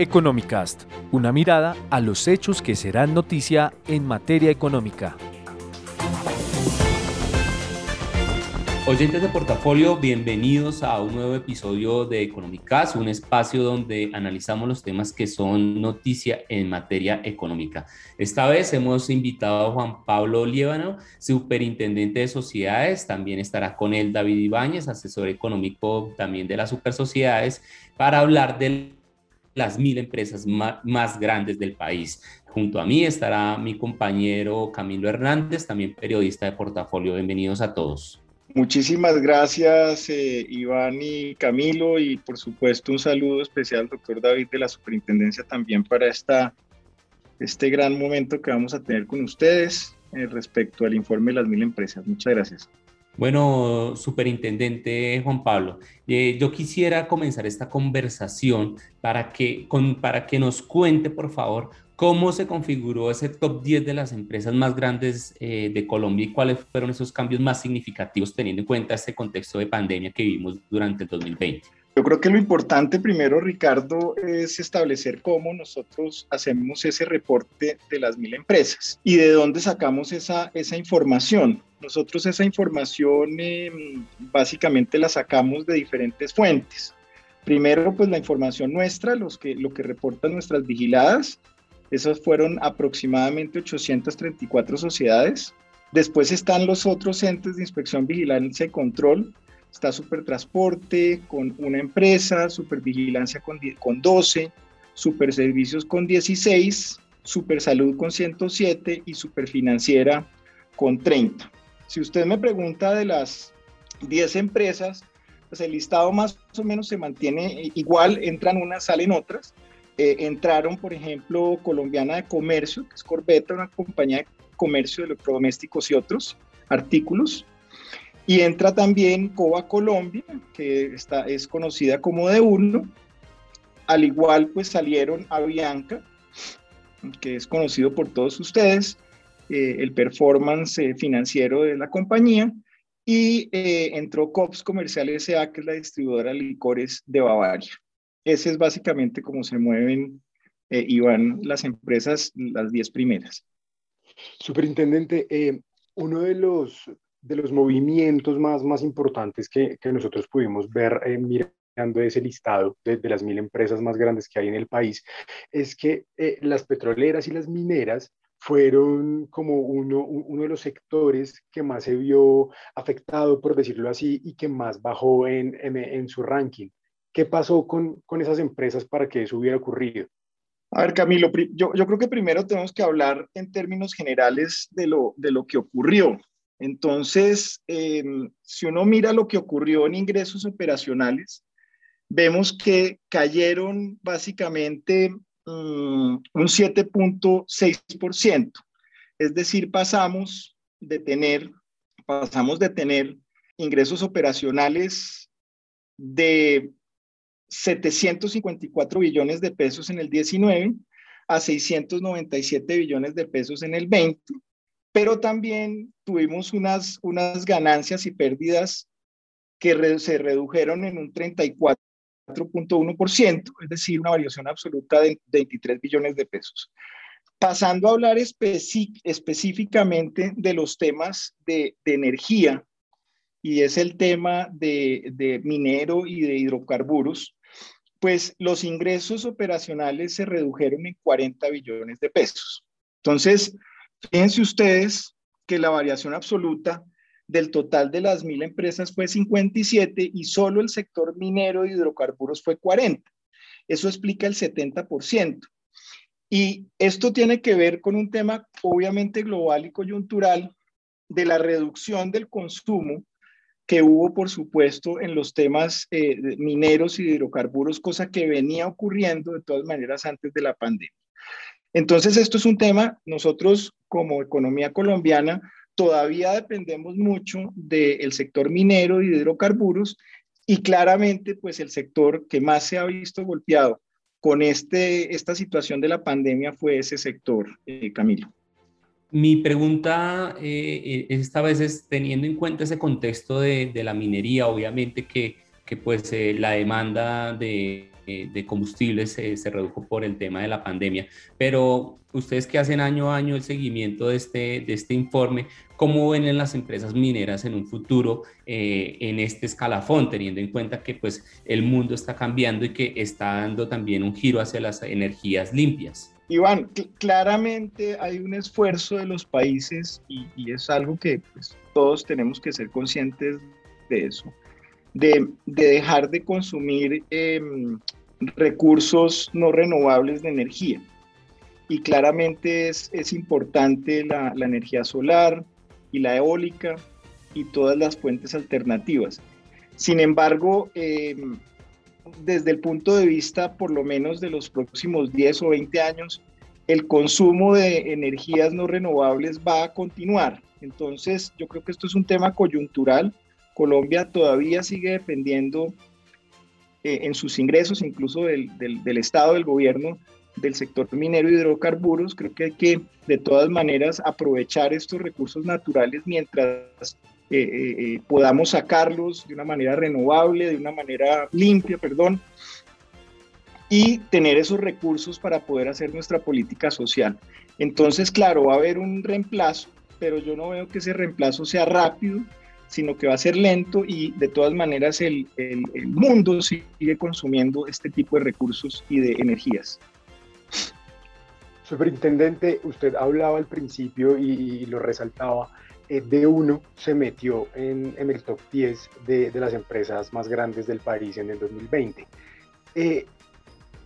Economicast, una mirada a los hechos que serán noticia en materia económica. Oyentes de portafolio, bienvenidos a un nuevo episodio de Economicast, un espacio donde analizamos los temas que son noticia en materia económica. Esta vez hemos invitado a Juan Pablo Liébano, superintendente de sociedades, también estará con él David Ibáñez, asesor económico también de las supersociedades, para hablar del las mil empresas más, grandes del país. Junto a mí estará mi compañero Camilo Hernández, también periodista de portafolio. Bienvenidos a todos. Muchísimas gracias, eh, Iván y Camilo, y por supuesto un saludo especial al doctor David de la Superintendencia también para esta, este gran momento que vamos a tener con ustedes eh, respecto al informe de las mil empresas. Muchas gracias. Bueno, superintendente Juan Pablo, eh, yo quisiera comenzar esta conversación para que, con, para que nos cuente, por favor, cómo se configuró ese top 10 de las empresas más grandes eh, de Colombia y cuáles fueron esos cambios más significativos teniendo en cuenta este contexto de pandemia que vivimos durante el 2020. Yo creo que lo importante primero, Ricardo, es establecer cómo nosotros hacemos ese reporte de las mil empresas y de dónde sacamos esa, esa información. Nosotros esa información em, básicamente la sacamos de diferentes fuentes. Primero, pues la información nuestra, los que, lo que reportan nuestras vigiladas. Esas fueron aproximadamente 834 sociedades. Después están los otros entes de inspección, vigilancia y control, está Supertransporte con una empresa, Supervigilancia con, con 12, Superservicios con 16, Supersalud con 107 y Superfinanciera con 30. Si usted me pregunta de las 10 empresas, pues el listado más o menos se mantiene igual, entran unas, salen otras. Eh, entraron, por ejemplo, Colombiana de Comercio, que es Corbeta, una compañía de comercio de electrodomésticos y otros artículos. Y entra también Coba Colombia, que está, es conocida como de uno. Al igual, pues salieron Avianca, que es conocido por todos ustedes, eh, el performance eh, financiero de la compañía. Y eh, entró COPS Comercial S.A., que es la distribuidora de licores de Bavaria. Ese es básicamente cómo se mueven y van las empresas, las 10 primeras. Superintendente, uno de los de los movimientos más, más importantes que, que nosotros pudimos ver eh, mirando ese listado de, las mil empresas más grandes que hay en el país, es que eh, las petroleras y las mineras fueron como uno, uno de los sectores que más se vio afectado, por decirlo así, y que más bajó en, en, en su ranking. ¿Qué pasó con, con, esas empresas para que eso hubiera ocurrido? A ver, Camilo, yo, yo, creo que primero tenemos que hablar en términos generales de lo, de lo que ocurrió. Entonces, em, si uno mira lo que ocurrió en ingresos operacionales, vemos que cayeron básicamente mm, un 7.6%. Es decir, pasamos de tener, pasamos de tener ingresos operacionales de 754 billones de pesos en el 19 a 697 billones de pesos en el 20 pero también tuvimos unas, unas ganancias y pérdidas que se redujeron en un 34.1%, es decir, una variación absoluta de 23 billones de pesos. Pasando a hablar específicamente de los temas de, energía, y es el tema de, de minero y de hidrocarburos, pues los ingresos operacionales se redujeron en 40 billones de pesos. Entonces, fíjense ustedes que la variación absoluta del total de las mil empresas fue 57 y solo el sector minero y hidrocarburos fue 40. Eso explica el 70%. Y esto tiene que ver con un tema obviamente global y coyuntural de la reducción del consumo que hubo, por supuesto, en los temas eh, mineros y hidrocarburos, cosa que venía ocurriendo de todas maneras antes de la pandemia. Entonces, esto es un tema, nosotros como economía colombiana todavía dependemos mucho del sector minero y de hidrocarburos y claramente, pues el sector que más se ha visto golpeado con este, esta situación de la pandemia fue ese sector, eh, Camilo. Mi pregunta eh, eh, esta vez es teniendo en cuenta ese contexto de, la minería, obviamente que, que pues eh, la demanda de, de combustibles se redujo por el tema de la pandemia, pero ustedes que hacen año a año el seguimiento de este, de este informe, ¿cómo ven en las empresas mineras en un futuro en este escalafón, teniendo en cuenta que pues el mundo está cambiando y que está dando también un giro hacia las energías limpias? Iván, claramente hay un esfuerzo de los países y, es algo que pues, todos tenemos que ser conscientes de eso, de, dejar de consumir em, recursos no renovables de energía. Y claramente es, es importante la, energía solar y la eólica y todas las fuentes alternativas. Sin embargo, eh, desde el punto de vista por lo menos de los próximos 10 o 20 años, el consumo de energías no renovables va a continuar. Entonces, yo creo que esto es un tema coyuntural. Colombia todavía sigue dependiendo eh, en sus ingresos, incluso del, Estado, del gobierno, del sector minero y hidrocarburos. Creo que hay que, de todas maneras, aprovechar estos recursos naturales mientras eh, eh, podamos sacarlos de una manera renovable, de una manera limpia, perdón, y tener esos recursos para poder hacer nuestra política social. Entonces, claro, va a haber un reemplazo, pero yo no veo que ese reemplazo sea rápido, sino que va a ser lento y de todas maneras el, el, mundo sigue consumiendo este tipo de recursos y de energías. Superintendente, usted hablaba al principio y lo resaltaba eh, D1 se metió en, el top 10 de, las empresas más grandes del país en el 2020. Eh,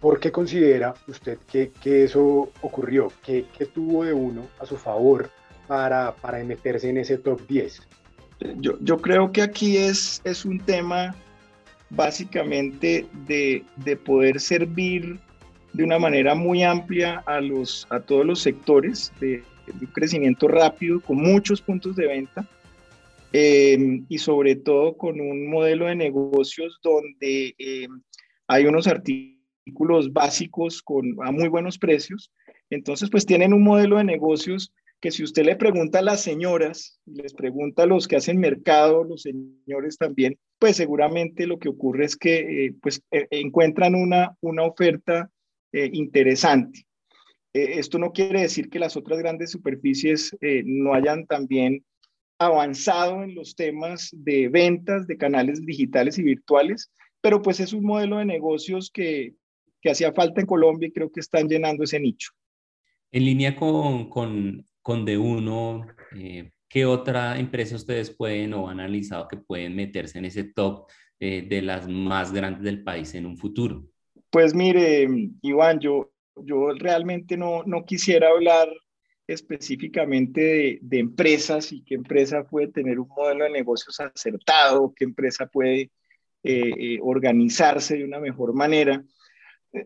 ¿Por qué considera usted que, eso ocurrió? ¿Qué, tuvo D1 a su favor para, meterse en ese top 10? Yo, creo que aquí es, es un tema básicamente de, de, poder servir de una manera muy amplia a, los, a todos los sectores de, de un crecimiento rápido, con muchos puntos de venta eh, y sobre todo con un modelo de negocios donde eh, hay unos artículos básicos con, a muy buenos precios. Entonces, pues tienen un modelo de negocios que si usted le pregunta a las señoras, les pregunta a los que hacen mercado, los señores también, pues seguramente lo que ocurre es que eh, pues encuentran una, una oferta interesante. Eh, esto no quiere decir que las otras grandes superficies eh, no hayan también avanzado en los temas de ventas de canales digitales y virtuales, pero pues es un modelo de negocios que, que hacía falta en Colombia y creo que están llenando ese nicho. En línea con, con D1, eh, ¿qué otra empresa ustedes pueden o han analizado que pueden meterse en ese top de las más grandes del país en un futuro? Pues mire, Iván, yo, yo realmente no, no quisiera hablar específicamente de, empresas y qué empresa puede tener un modelo de negocios acertado, qué empresa puede eh, eh, organizarse de una mejor manera.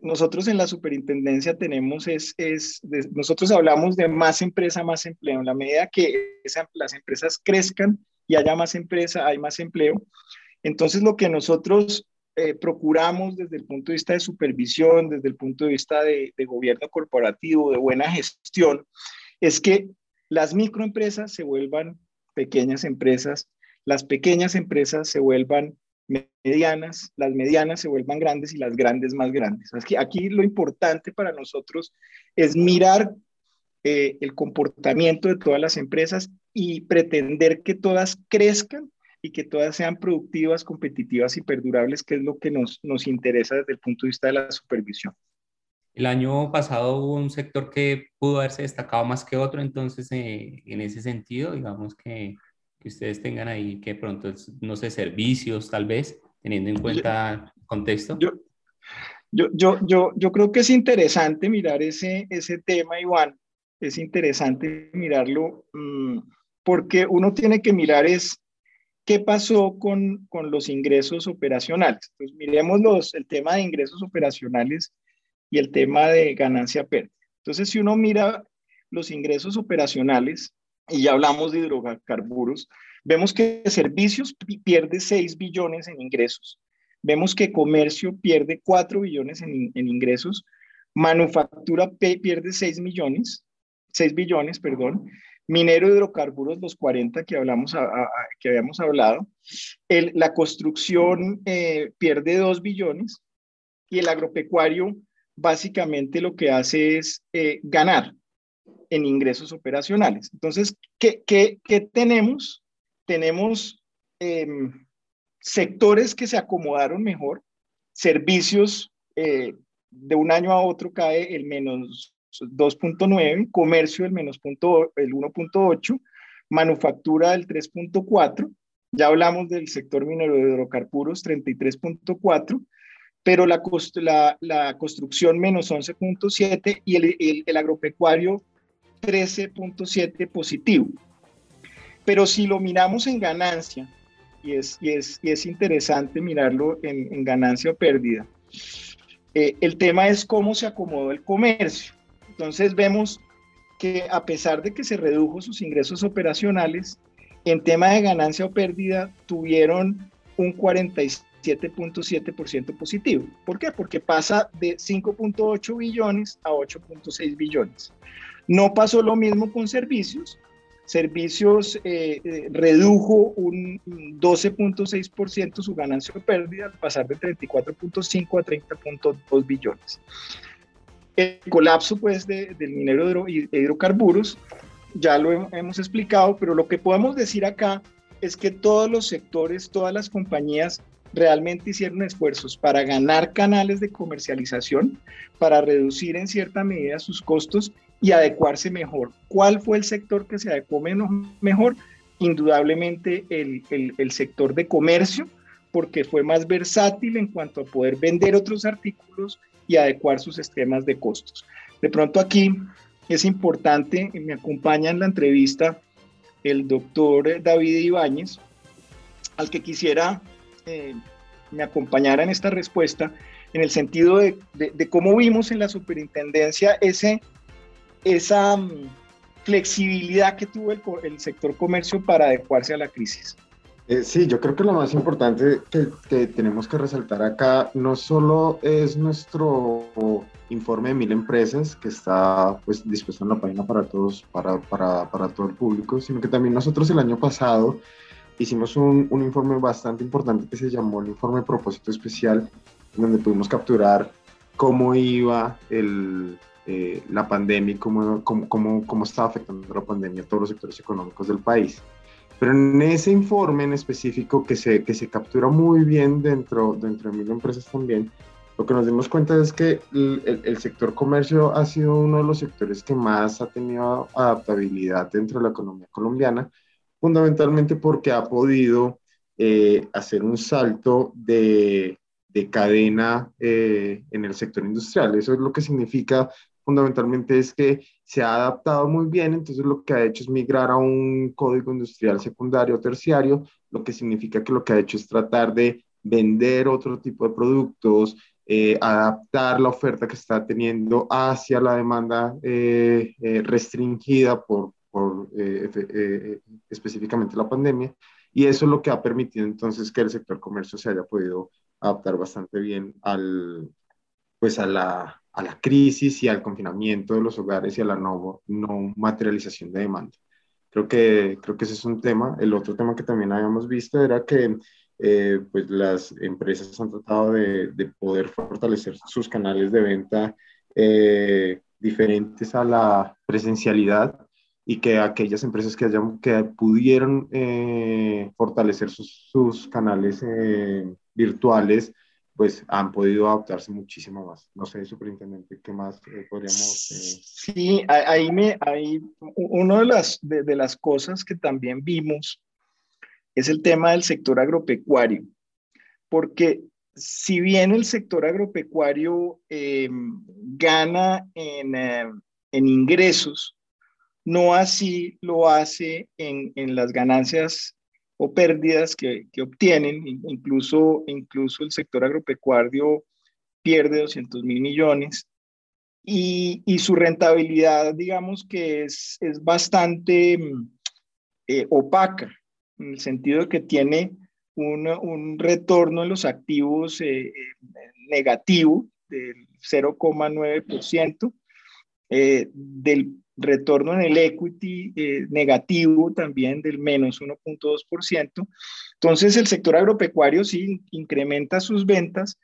Nosotros en la superintendencia tenemos, es, es nosotros hablamos de más empresa, más empleo. En la medida que las empresas crezcan y haya más empresa, hay más empleo. Entonces lo que nosotros eh, procuramos desde el punto de vista de supervisión, desde el punto de vista de, gobierno corporativo, de buena gestión, es que las microempresas se vuelvan pequeñas empresas, las pequeñas empresas se vuelvan medianas, las medianas se vuelvan grandes y las grandes más grandes. Aquí, aquí lo importante para nosotros es mirar eh, el comportamiento de todas las empresas y pretender que todas crezcan y que todas sean productivas, competitivas y perdurables, que es lo que nos, nos interesa desde el punto de vista de la supervisión. El año pasado hubo un sector que pudo haberse destacado más que otro, entonces eh, en ese sentido, digamos que, que, ustedes tengan ahí que pronto, no sé, servicios tal vez, teniendo en cuenta el contexto. Yo, yo, yo, yo, yo creo que es interesante mirar ese, ese tema, Iván, es interesante mirarlo mmm, porque uno tiene que mirar es qué pasó con, con los ingresos operacionales. Pues miremos los, el tema de ingresos operacionales y el tema de ganancia pérdida. Entonces, si uno mira los ingresos operacionales, y ya hablamos de hidrocarburos, vemos que servicios pierde 6 billones en ingresos, vemos que comercio pierde 4 billones en, ingresos, manufactura pierde 6 millones, 6 billones, perdón, minero hidrocarburos los 40 que, hablamos que habíamos hablado, la construcción eh, pierde 2 billones. Y el agropecuario básicamente lo que hace es eh, ganar en ingresos operacionales. Entonces, ¿qué, qué, qué tenemos? Tenemos eh, sectores que se acomodaron mejor, servicios eh, de un año a otro cae el menos 2.9, comercio el menos punto, el 1.8, manufactura el 3.4, ya hablamos del sector minero de hidrocarburos 33.4, pero la, la, la, construcción menos 11.7 y el, el agropecuario 13.7 positivo. Pero si lo miramos en ganancia, y es, y es, y es interesante mirarlo en, en ganancia o pérdida, eh, el tema es cómo se acomodó el comercio. Entonces vemos que a pesar de que se redujo sus ingresos operacionales, en tema de ganancia o pérdida tuvieron un 47.7% positivo. ¿Por qué? Porque pasa de 5.8 billones a 8.6 billones. No pasó lo mismo con servicios. Servicios eh, eh, redujo un 12.6% su ganancia o pérdida al pasar de 34.5 a 30.2 billones el colapso pues de, del minero de hidrocarburos, ya lo hemos explicado, pero lo que podemos decir acá es que todos los sectores, todas las compañías realmente hicieron esfuerzos para ganar canales de comercialización, para reducir en cierta medida sus costos y adecuarse mejor. ¿Cuál fue el sector que se adecuó mejor? Indudablemente el, el, sector de comercio, porque fue más versátil en cuanto a poder vender otros artículos y adecuar sus esquemas de costos. De pronto aquí es importante, me acompaña en la entrevista el doctor David Ibáñez, al que quisiera eh, me acompañara en esta respuesta, en el sentido de, de cómo vimos en la superintendencia ese, esa um, flexibilidad que tuvo el, sector comercio para adecuarse a la crisis. Eh, sí, yo creo que lo más importante que, que, tenemos que resaltar acá no solo es nuestro informe de mil empresas que está pues, dispuesto en la página para todos, para, para, para todo el público, sino que también nosotros el año pasado hicimos un, un informe bastante importante que se llamó el informe propósito especial, donde pudimos capturar cómo iba el, eh, la pandemia y cómo, cómo, cómo, cómo estaba afectando la pandemia a todos los sectores económicos del país. Pero en ese informe en específico que se, que se captura muy bien dentro, dentro de mil empresas también, lo que nos dimos cuenta es que el, el, sector comercio ha sido uno de los sectores que más ha tenido adaptabilidad dentro de la economía colombiana, fundamentalmente porque ha podido eh, hacer un salto de, de cadena eh, en el sector industrial. Eso es lo que significa fundamentalmente es que se ha adaptado muy bien, entonces lo que ha hecho es migrar a un código industrial secundario o terciario, lo que significa que lo que ha hecho es tratar de vender otro tipo de productos, eh, adaptar la oferta que está teniendo hacia la demanda eh, eh, restringida por, por eh, específicamente la pandemia, y eso es lo que ha permitido entonces que el sector comercio se haya podido adaptar bastante bien al, pues a la, a la crisis y al confinamiento de los hogares y a la no, no materialización de demanda. Creo que, creo que ese es un tema. El otro tema que también habíamos visto era que eh, pues las empresas han tratado de, de, poder fortalecer sus canales de venta eh, diferentes a la presencialidad. y que aquellas empresas que, hayan, que pudieron eh, fortalecer sus, canales virtuales, pues han podido adaptarse muchísimo más. No sé, superintendente, ¿qué más eh, podríamos...? Sí, ahí me, ahí, una de las, de, de las cosas que también vimos es el tema del sector agropecuario, porque si bien el sector agropecuario gana en, en ingresos, no así lo hace en, las ganancias o pérdidas que, obtienen, incluso, incluso el sector agropecuario pierde 200 mil millones. Y, su rentabilidad, digamos que es, es bastante eh, opaca, en el sentido de que tiene un, retorno en los activos eh, eh, negativo del 0,9%, del retorno en el equity eh, negativo también del menos 1.2%. Entonces el sector agropecuario sí incrementa sus ventas,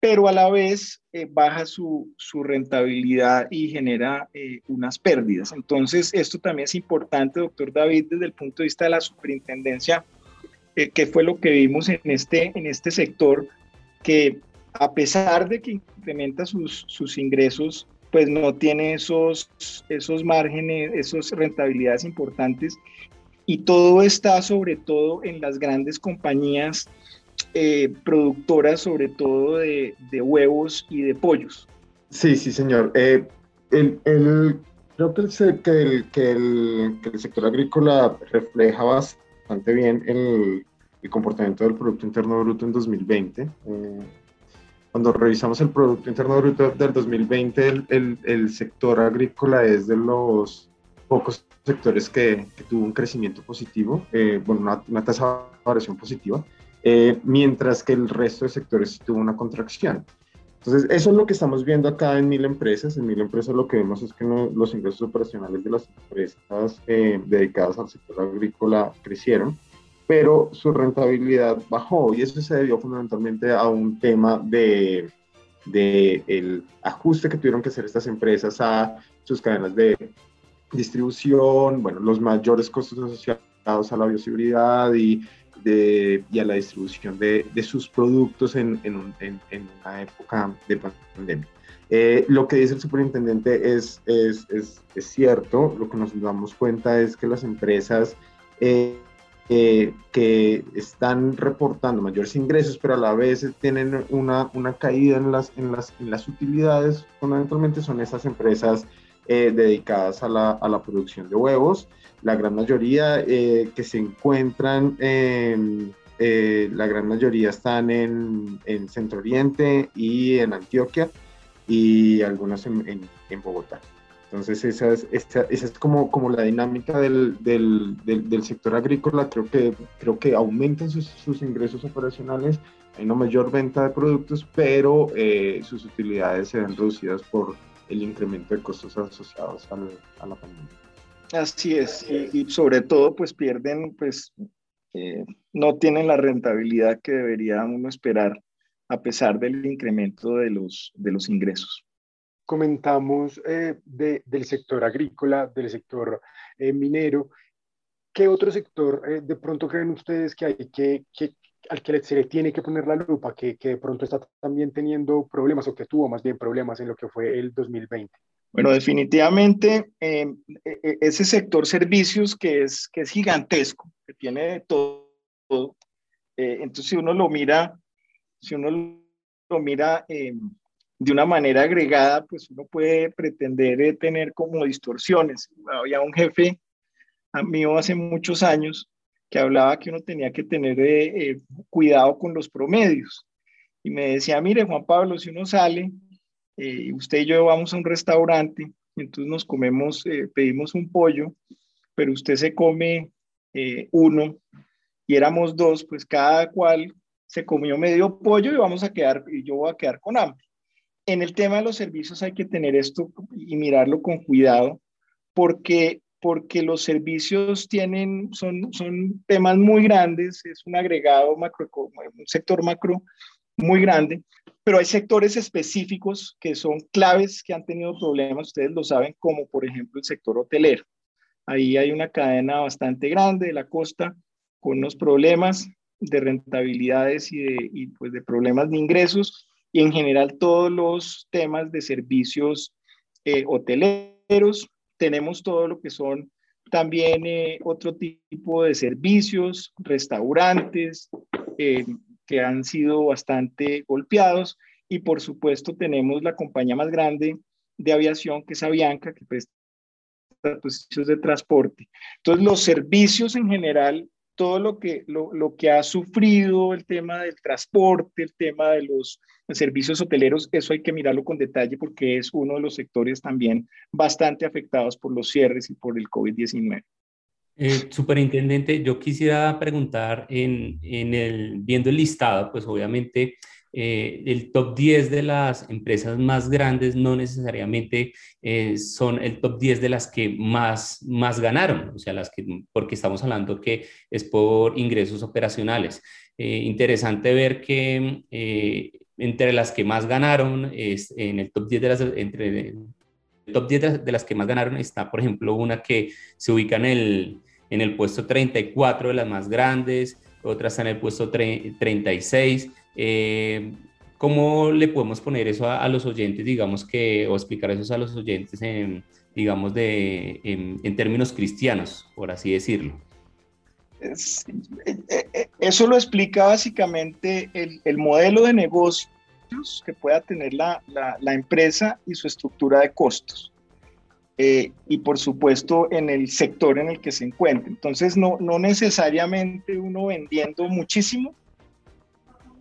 pero a la vez eh, baja su, su, rentabilidad y genera eh, unas pérdidas. Entonces esto también es importante, doctor David, desde el punto de vista de la superintendencia, que fue lo que vimos en este, en este sector, que a pesar de que incrementa sus, sus ingresos, pues no tiene esos, esos márgenes, esas rentabilidades importantes y todo está sobre todo en las grandes compañías eh, productoras, sobre todo de, de, huevos y de pollos. Sí, sí, señor. Eh, el, el, creo que el, que, el, que, el, sector agrícola refleja bastante bien el, el, comportamiento del Producto Interno Bruto en 2020. Eh, cuando revisamos el Producto Interno Bruto del 2020, el, el, sector agrícola es de los pocos sectores que, que tuvo un crecimiento positivo, eh, bueno, una, tasa de variación positiva, eh, mientras que el resto de sectores tuvo una contracción. Entonces, eso es lo que estamos viendo acá en Mil Empresas. En Mil Empresas lo que vemos es que los ingresos operacionales de las empresas eh, dedicadas al sector agrícola crecieron pero su rentabilidad bajó y eso se debió fundamentalmente a un tema de, de el ajuste que tuvieron que hacer estas empresas a sus cadenas de distribución, bueno, los mayores costos asociados a la bioseguridad y, de, y a la distribución de, de sus productos en, en, en, en, una época de pandemia. Eh, lo que dice el superintendente es, es, es, es, cierto, lo que nos damos cuenta es que las empresas eh, eh, que están reportando mayores ingresos, pero a la vez tienen una, una caída en las, en, las, en las utilidades, fundamentalmente son esas empresas eh, dedicadas a la, a la, producción de huevos. La gran mayoría eh, que se encuentran, la gran mayoría están en, en, Centro Oriente y en Antioquia y algunas en, en Bogotá. Entonces, esa es, esa, es como, la dinámica del, del, sector agrícola. Creo que, creo que aumentan sus, ingresos operacionales, hay una mayor venta de productos, pero eh, sus utilidades se ven reducidas por el incremento de costos asociados a la pandemia. Así es, y, sobre todo, pues pierden, pues eh, no tienen la rentabilidad que debería uno esperar a pesar del incremento de los, de los ingresos comentamos eh, del sector agrícola, del sector eh, minero. ¿Qué otro sector eh, de pronto creen ustedes que hay que, que, al que se le tiene que poner la lupa, que, que de pronto está también teniendo problemas o que tuvo más bien problemas en lo que fue el 2020? Bueno, definitivamente e, e, ese sector servicios que es, que es gigantesco, que tiene de todo. entonces, si uno lo mira, si uno lo mira de una manera agregada, pues uno puede pretender eh, tener como distorsiones. Había un jefe mío hace muchos años que hablaba que uno tenía que tener eh, eh, cuidado con los promedios. Y me decía, mire, Juan Pablo, si uno sale, y usted y yo vamos a un restaurante, entonces nos comemos, pedimos un pollo, pero usted se come uno y éramos dos, pues cada cual se comió medio pollo y vamos a quedar, y yo voy a quedar con hambre en el tema de los servicios hay que tener esto y mirarlo con cuidado, porque, porque los servicios tienen, son, son temas muy grandes, es un agregado macro, un sector macro muy grande, pero hay sectores específicos que son claves que han tenido problemas, ustedes lo saben, como por ejemplo el sector hotelero. Ahí hay una cadena bastante grande de la costa con unos problemas de rentabilidades y de, y pues de problemas de ingresos y en general todos los temas de servicios eh, hoteleros. Tenemos todo lo que son también eh, otro tipo de servicios, restaurantes eh, que han sido bastante golpeados y por supuesto tenemos la compañía más grande de aviación que es Avianca que presta servicios de transporte. Entonces los servicios en general todo lo que, lo, lo, que ha sufrido el tema del transporte, el tema de los servicios hoteleros, eso hay que mirarlo con detalle porque es uno de los sectores también bastante afectados por los cierres y por el COVID-19. Eh, superintendente, yo quisiera preguntar en, en, el, viendo el listado, pues obviamente eh, el top 10 de las empresas más grandes no necesariamente eh, son el top 10 de las que más, más ganaron, o sea, las que, porque estamos hablando que es por ingresos operacionales. Eh, interesante ver que entre las que más ganaron, es, en el top 10 de las, entre el top 10 de las, que más ganaron está, por ejemplo, una que se ubica en el, en el puesto 34 de las más grandes, otra está en el puesto 36 eh, ¿Cómo le podemos poner eso a, los oyentes, digamos que, o explicar eso a los oyentes en, digamos, de, en, términos cristianos, por así decirlo? Eh, eh, eso lo explica básicamente el, el modelo de negocios que pueda tener la, la, la, empresa y su estructura de costos. y por supuesto en el sector en el que se encuentra. Entonces, no, no necesariamente uno vendiendo muchísimo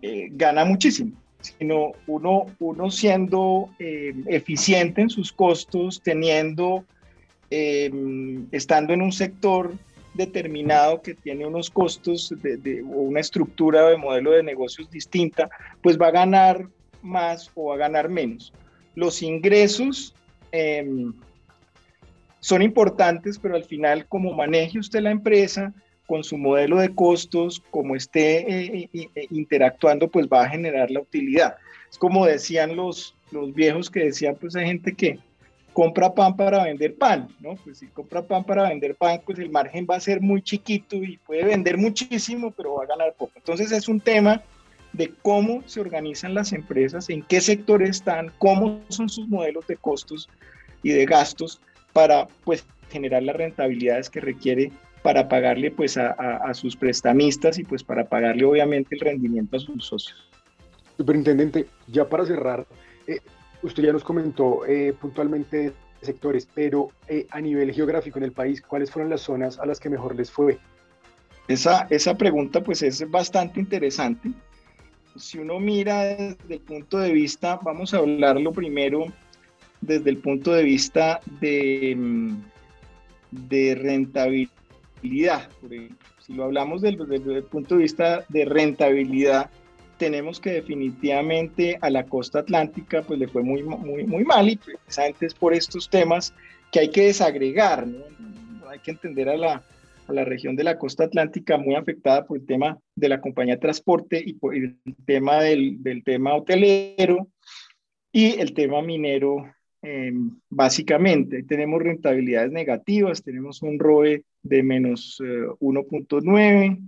eh, gana muchísimo, sino uno, uno siendo eh, eficiente en sus costos, teniendo, eh, estando en un sector determinado que tiene unos costos de, o una estructura de modelo de negocios distinta, pues va a ganar más o va a ganar menos. Los ingresos em, son importantes, pero al final, como maneje usted la empresa, con su modelo de costos, como esté eh, eh, eh, interactuando, pues va a generar la utilidad. Es como decían los, los viejos que decían, pues hay gente que compra pan para vender pan, ¿no? Pues si compra pan para vender pan, pues el margen va a ser muy chiquito y puede vender muchísimo, pero va a ganar poco. Entonces es un tema de cómo se organizan las empresas, en qué sector están, cómo son sus modelos de costos y de gastos para pues generar las rentabilidades que requiere para pagarle pues a, sus prestamistas y pues para pagarle obviamente el rendimiento a sus socios. Superintendente, ya para cerrar, eh, usted ya nos comentó eh, puntualmente sectores, pero eh, a nivel geográfico en el país, ¿cuáles fueron las zonas a las que mejor les fue? Esa, esa pregunta pues es bastante interesante. Si uno mira desde el punto de vista, vamos a hablarlo primero desde el punto de vista de, mm, de rentabilidad si lo hablamos desde, el punto de vista de rentabilidad, tenemos que definitivamente a la costa atlántica pues le fue muy, muy, muy mal y precisamente es por estos temas que hay que desagregar, ¿no? Hay que entender a la, a la región de la costa atlántica muy afectada por el tema de la compañía de transporte y por el tema del, del tema hotelero y el tema minero Em, básicamente, tenemos rentabilidades negativas, tenemos un ROE de menos 1.9, eh,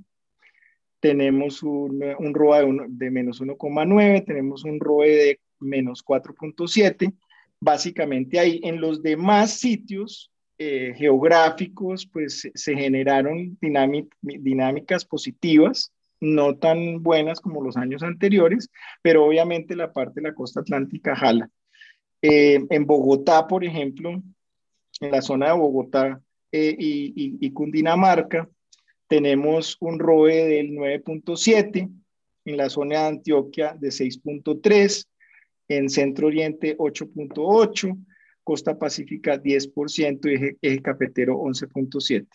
tenemos un, un ROE de, menos 1,9, tenemos un ROE de menos 4.7. Básicamente ahí en los demás sitios eh, geográficos, pues se generaron dinámicas positivas, no tan buenas como los años anteriores, pero obviamente la parte de la costa atlántica jala. Eh, en Bogotá, por ejemplo, en la zona de Bogotá eh, y, Cundinamarca, tenemos un ROE del 9.7, en la zona de Antioquia de 6.3, en Centro Oriente 8.8, Costa Pacífica 10% y eje, eje cafetero 11.7.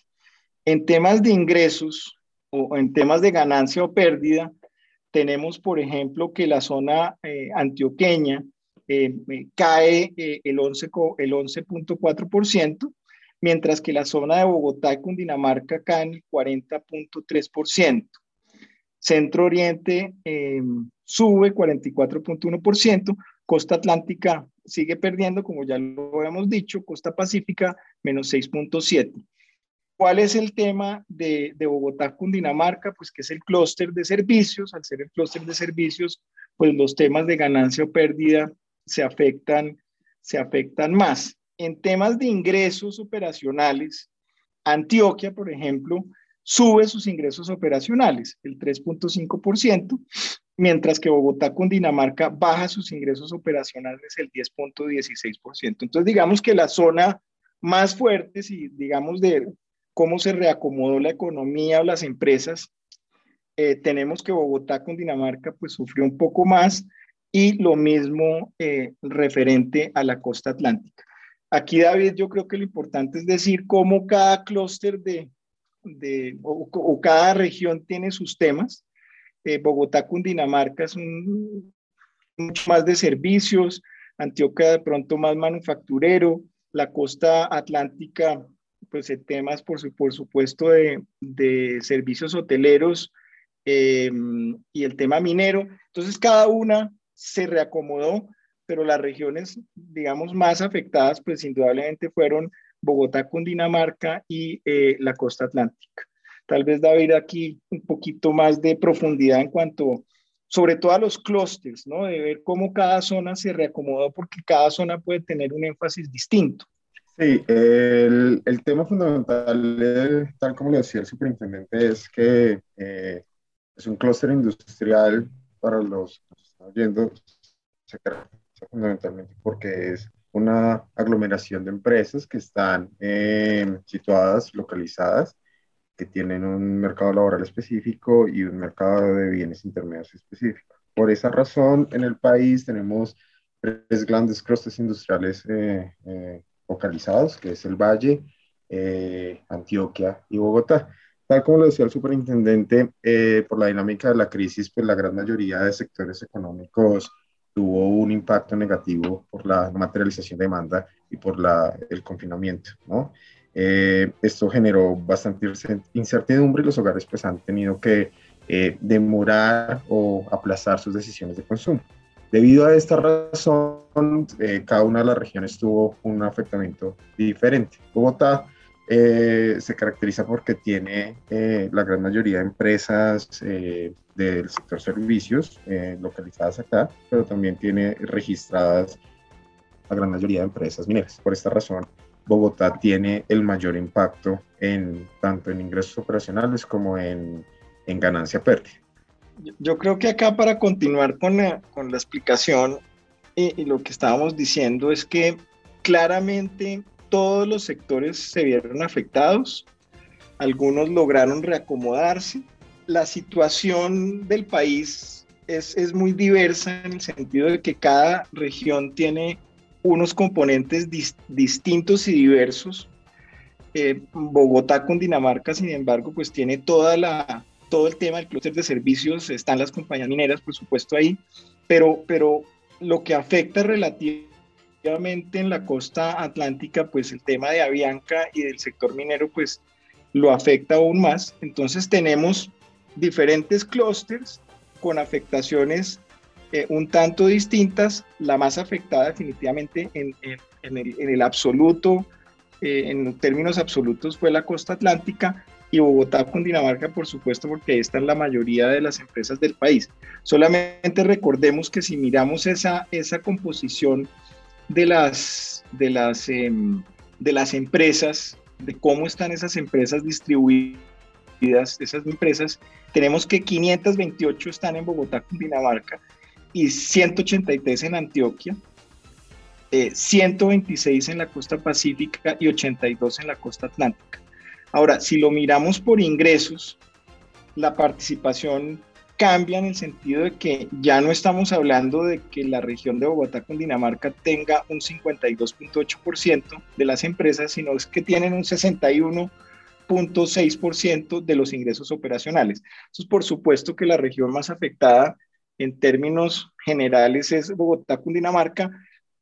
En temas de ingresos o en temas de ganancia o pérdida, tenemos, por ejemplo, que la zona eh, antioqueña eh, cae eh, el 11.4%, el mientras que la zona de Bogotá y Cundinamarca cae el 40.3%. Centro Oriente eh, sube 44.1%, Costa Atlántica sigue perdiendo, como ya lo habíamos dicho, Costa Pacífica menos 6.7%. ¿Cuál es el tema de, de Bogotá Cundinamarca? Pues que es el clúster de servicios. Al ser el clúster de servicios, pues los temas de ganancia o pérdida se afectan, se afectan más. En temas de ingresos operacionales, Antioquia, por ejemplo, sube sus ingresos operacionales, el 3.5%, mientras que Bogotá, Cundinamarca, baja sus ingresos operacionales el 10.16%. Entonces, digamos que la zona más fuerte, si digamos de cómo se reacomodó la economía o las empresas, eh, tenemos que Bogotá, Cundinamarca, pues sufrió un poco más y lo mismo eh, referente a la costa atlántica. Aquí, David, yo creo que lo importante es decir cómo cada clúster de, o, cada región tiene sus temas. Eh, Bogotá, Cundinamarca es mucho más de servicios, Antioquia de pronto más manufacturero, la costa atlántica, pues temas por, supuesto de, de servicios hoteleros eh, y el tema minero. Entonces cada una se reacomodó, pero las regiones, digamos, más afectadas, pues indudablemente fueron Bogotá, Cundinamarca y eh, la costa atlántica. Tal vez David aquí un poquito más de profundidad en cuanto, sobre todo a los clústeres, ¿no? De ver cómo cada zona se reacomodó porque cada zona puede tener un énfasis distinto. Sí, el, el tema fundamental, tal como le decía el superintendente, es que eh, es un clúster industrial para los que están viendo, se fundamentalmente porque es una aglomeración de empresas que están eh, situadas, localizadas, que tienen un mercado laboral específico y un mercado de bienes intermedios específico. Por esa razón, en el país tenemos tres grandes clústeres industriales eh, eh, localizados, que es el Valle, Antioquia y Bogotá. Tal como lo decía el superintendente, por la dinámica de la crisis, pues la gran mayoría de sectores económicos tuvo un impacto negativo por la materialización de demanda y por la, el confinamiento, ¿no? Eh, esto generó bastante incertidumbre y los hogares pues han tenido que eh, demorar o aplazar sus decisiones de consumo. Debido a esta razón, eh, cada una de las regiones tuvo un afectamiento diferente. Bogotá eh, se caracteriza porque tiene eh, la gran mayoría de empresas eh, del sector servicios localizadas acá, pero también tiene registradas la gran mayoría de empresas mineras. Por esta razón, Bogotá tiene el mayor impacto en tanto en ingresos operacionales como en, en ganancia pérdida. Yo creo que acá para continuar con la, con la explicación y, lo que estábamos diciendo es que claramente todos los sectores se vieron afectados, algunos lograron reacomodarse. La situación del país es, es muy diversa en el sentido de que cada región tiene unos componentes distintos y diversos. Eh, Bogotá con Dinamarca, sin embargo, pues tiene toda la, todo el tema del clúster de servicios, están las compañías mineras, por supuesto, ahí, pero, pero lo que afecta relativamente en la costa atlántica, pues el tema de Avianca y del sector minero, pues lo afecta aún más. Entonces tenemos diferentes clústeres con afectaciones eh, un tanto distintas. La más afectada definitivamente en, en, el, en el, absoluto, eh, en términos absolutos, fue la costa atlántica y Bogotá con Dinamarca, por supuesto, porque ahí están la mayoría de las empresas del país. Solamente recordemos que si miramos esa, esa composición de las, de las, em, de las empresas, de cómo están esas empresas distribuidas, esas empresas, tenemos que 528 están en Bogotá, Cundinamarca, y 183 en Antioquia, 126 eh, en la costa pacífica y 82 en la costa atlántica. Ahora, si lo miramos por ingresos, la participación cambia en el sentido de que ya no estamos hablando de que la región de Bogotá con Dinamarca tenga un 52.8% de las empresas, sino es que tienen un 61.6% de los ingresos operacionales. Entonces, por supuesto que la región más afectada en términos generales es Bogotá, Cundinamarca,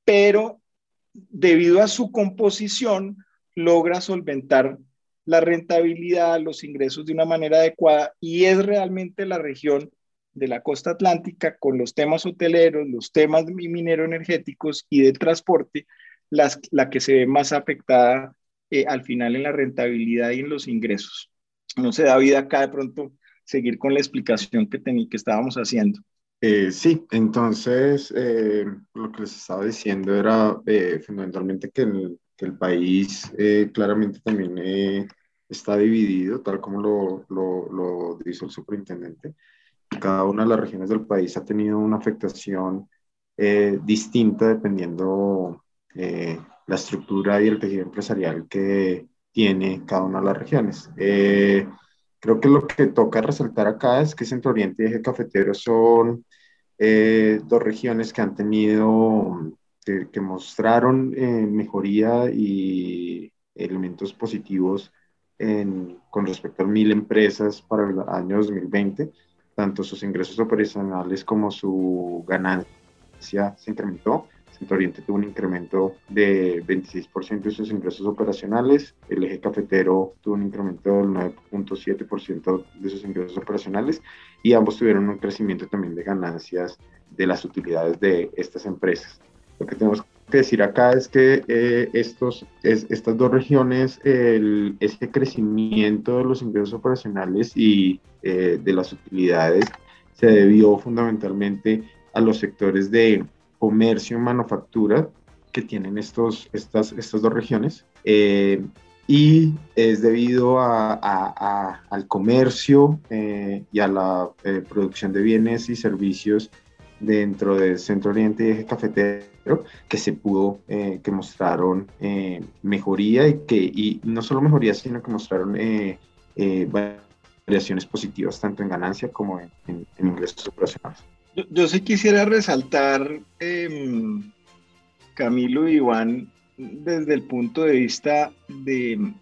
pero debido a su composición logra solventar la rentabilidad, los ingresos de una manera adecuada y es realmente la región de la costa atlántica con los temas hoteleros, los temas minero energéticos y de transporte las, la que se ve más afectada eh, al final en la rentabilidad y en los ingresos. No se da vida acá de pronto seguir con la explicación que, que estábamos haciendo. Eh, sí, entonces eh, lo que les estaba diciendo era fundamentalmente que el, que el país claramente también está dividido, tal como lo, lo, lo dijo el superintendente. Cada una de las regiones del país ha tenido una afectación distinta dependiendo la estructura y el tejido empresarial que tiene cada una de las regiones. Eh, creo que lo que toca resaltar acá es que Centro Oriente y Eje Cafetero son eh, dos regiones que han tenido, que, mostraron eh, mejoría y elementos positivos con respecto a mil empresas para el año 2020, tanto sus ingresos operacionales como su ganancia se incrementó. Centro Oriente tuvo un incremento de 26% de sus ingresos operacionales, el eje cafetero tuvo un incremento del 9.7% de sus ingresos operacionales y ambos tuvieron un crecimiento también de ganancias de las utilidades de estas empresas. Lo que tenemos que decir acá es que eh, estos, estas dos regiones, el, este crecimiento de los ingresos operacionales y eh, de las utilidades se debió fundamentalmente a los sectores de comercio, manufactura que tienen estos, estas, estas dos regiones. Eh, y es debido a, al comercio eh, y a la eh, producción de bienes y servicios dentro del Centro Oriente y Eje Cafetero que se pudo, que mostraron mejoría y que y no solo mejoría, sino que mostraron variaciones positivas tanto en ganancia como en, ingresos operacionales. Yo, sí quisiera resaltar, em, Camilo y Iván, desde el punto de vista de,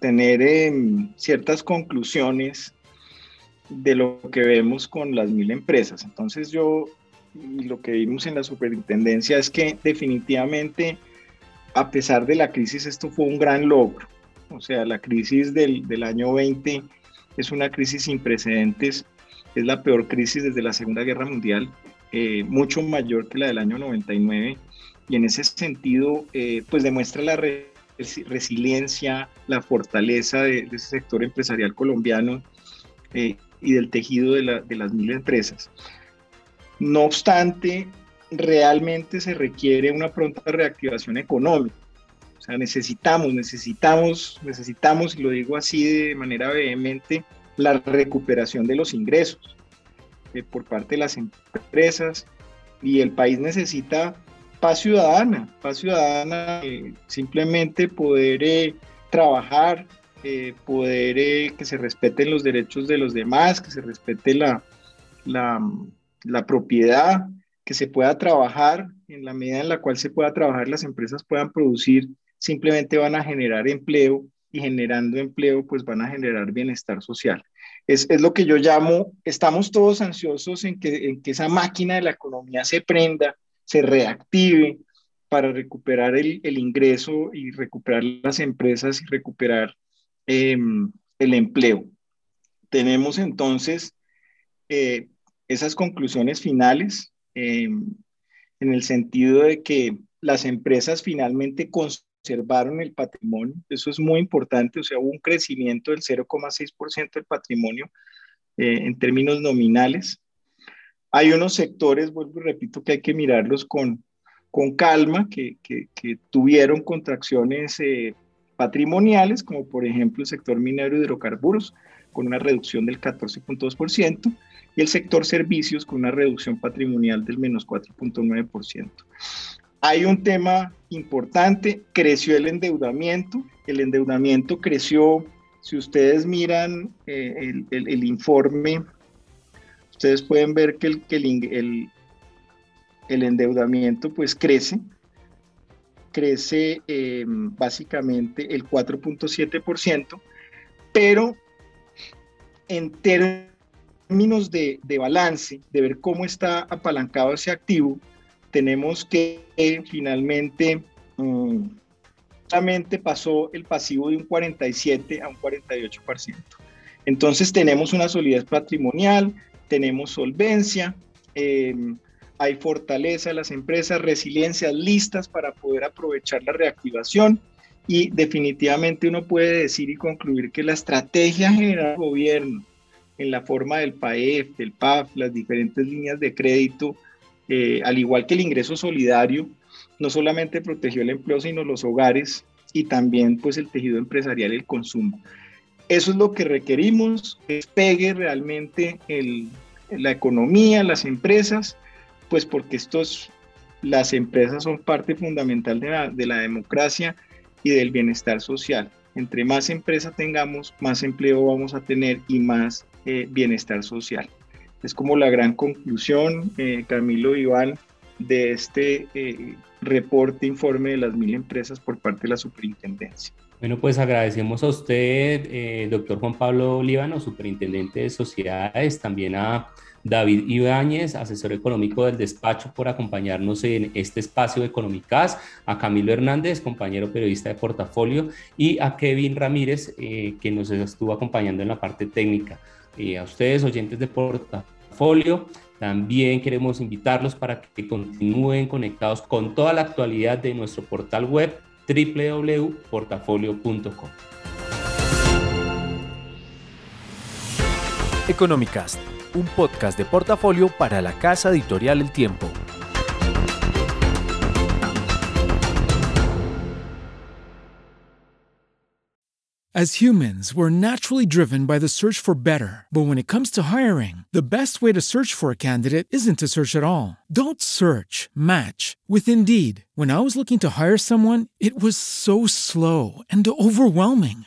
tener em, ciertas conclusiones de lo que vemos con las mil empresas. Entonces yo, lo que vimos en la superintendencia es que definitivamente, a pesar de la crisis, esto fue un gran logro. O sea, la crisis del, del año 20 es una crisis sin precedentes es la peor crisis desde la Segunda Guerra Mundial, eh, mucho mayor que la del año 99, y en ese sentido, eh, pues demuestra la resiliencia, la fortaleza de, ese sector empresarial colombiano eh, y del tejido de, las mil empresas. No obstante, realmente se requiere una pronta reactivación económica. O sea, necesitamos, necesitamos, necesitamos, y lo digo así de manera vehemente, la recuperación de los ingresos eh, por parte de las empresas y el país necesita paz ciudadana, paz ciudadana, eh, simplemente poder eh, trabajar, poder que se respeten los derechos de los demás, que se respete la, la, la propiedad, que se pueda trabajar en la medida en la cual se pueda trabajar, las empresas puedan producir, simplemente van a generar empleo y generando empleo, pues van a generar bienestar social. Es, es lo que yo llamo, estamos todos ansiosos en que, en que esa máquina de la economía se prenda, se reactive para recuperar el, el ingreso y recuperar las empresas y recuperar em, el empleo. Tenemos entonces eh, esas conclusiones finales em, en el sentido de que las empresas finalmente conservaron el patrimonio, eso es muy importante, o sea, hubo un crecimiento del 0,6% del patrimonio eh, en términos nominales. Hay unos sectores, vuelvo y repito, que hay que mirarlos con, con calma, que, que, tuvieron contracciones eh, patrimoniales, como por ejemplo el sector minero y hidrocarburos, con una reducción del 14.2%, y el sector servicios con una reducción patrimonial del menos 4.9%. Hay un tema importante, creció el endeudamiento, el endeudamiento creció, si ustedes miran eh, el, informe, ustedes pueden ver que el, que el, el endeudamiento pues crece, crece eh, básicamente el 4.7%, pero en términos de, de, balance, de ver cómo está apalancado ese activo, tenemos que finalmente mm, solamente pasó el pasivo de un 47 a un 48%. Entonces tenemos una solidez patrimonial, tenemos solvencia, em, hay fortaleza las empresas, resiliencia, listas para poder aprovechar la reactivación Y definitivamente uno puede decir y concluir que la estrategia general del gobierno en la forma del PAEF, del PAF, las diferentes líneas de crédito, eh, al igual que el ingreso solidario, no solamente protegió el empleo, sino los hogares y también pues el tejido empresarial y el consumo. Eso es lo que requerimos, despegue realmente la economía, las empresas, pues porque estos, las empresas son parte fundamental de la, de la democracia y del bienestar social. Entre más empresas tengamos, más empleo vamos a tener y más eh, bienestar social. Es como la gran conclusión, eh, Camilo Iván, de este eh, reporte, informe de las mil empresas por parte de la superintendencia. Bueno, pues agradecemos a usted, doctor Juan Pablo Líbano, superintendente de sociedades, también a David Ibáñez, asesor económico del despacho, por acompañarnos en este espacio de Económicas, a Camilo Hernández, compañero periodista de portafolio, y a Kevin Ramírez, eh, que nos estuvo acompañando en la parte técnica. Y a ustedes, oyentes de portafolio, también queremos invitarlos para que continúen conectados con toda la actualidad de nuestro portal web www.portafolio.com. Económicas un podcast de portafolio para la casa editorial El Tiempo. As humans, we're naturally driven by the search for better. But when it comes to hiring, the best way to search for a candidate isn't to search at all. Don't search, match with Indeed. When I was looking to hire someone, it was so slow and overwhelming.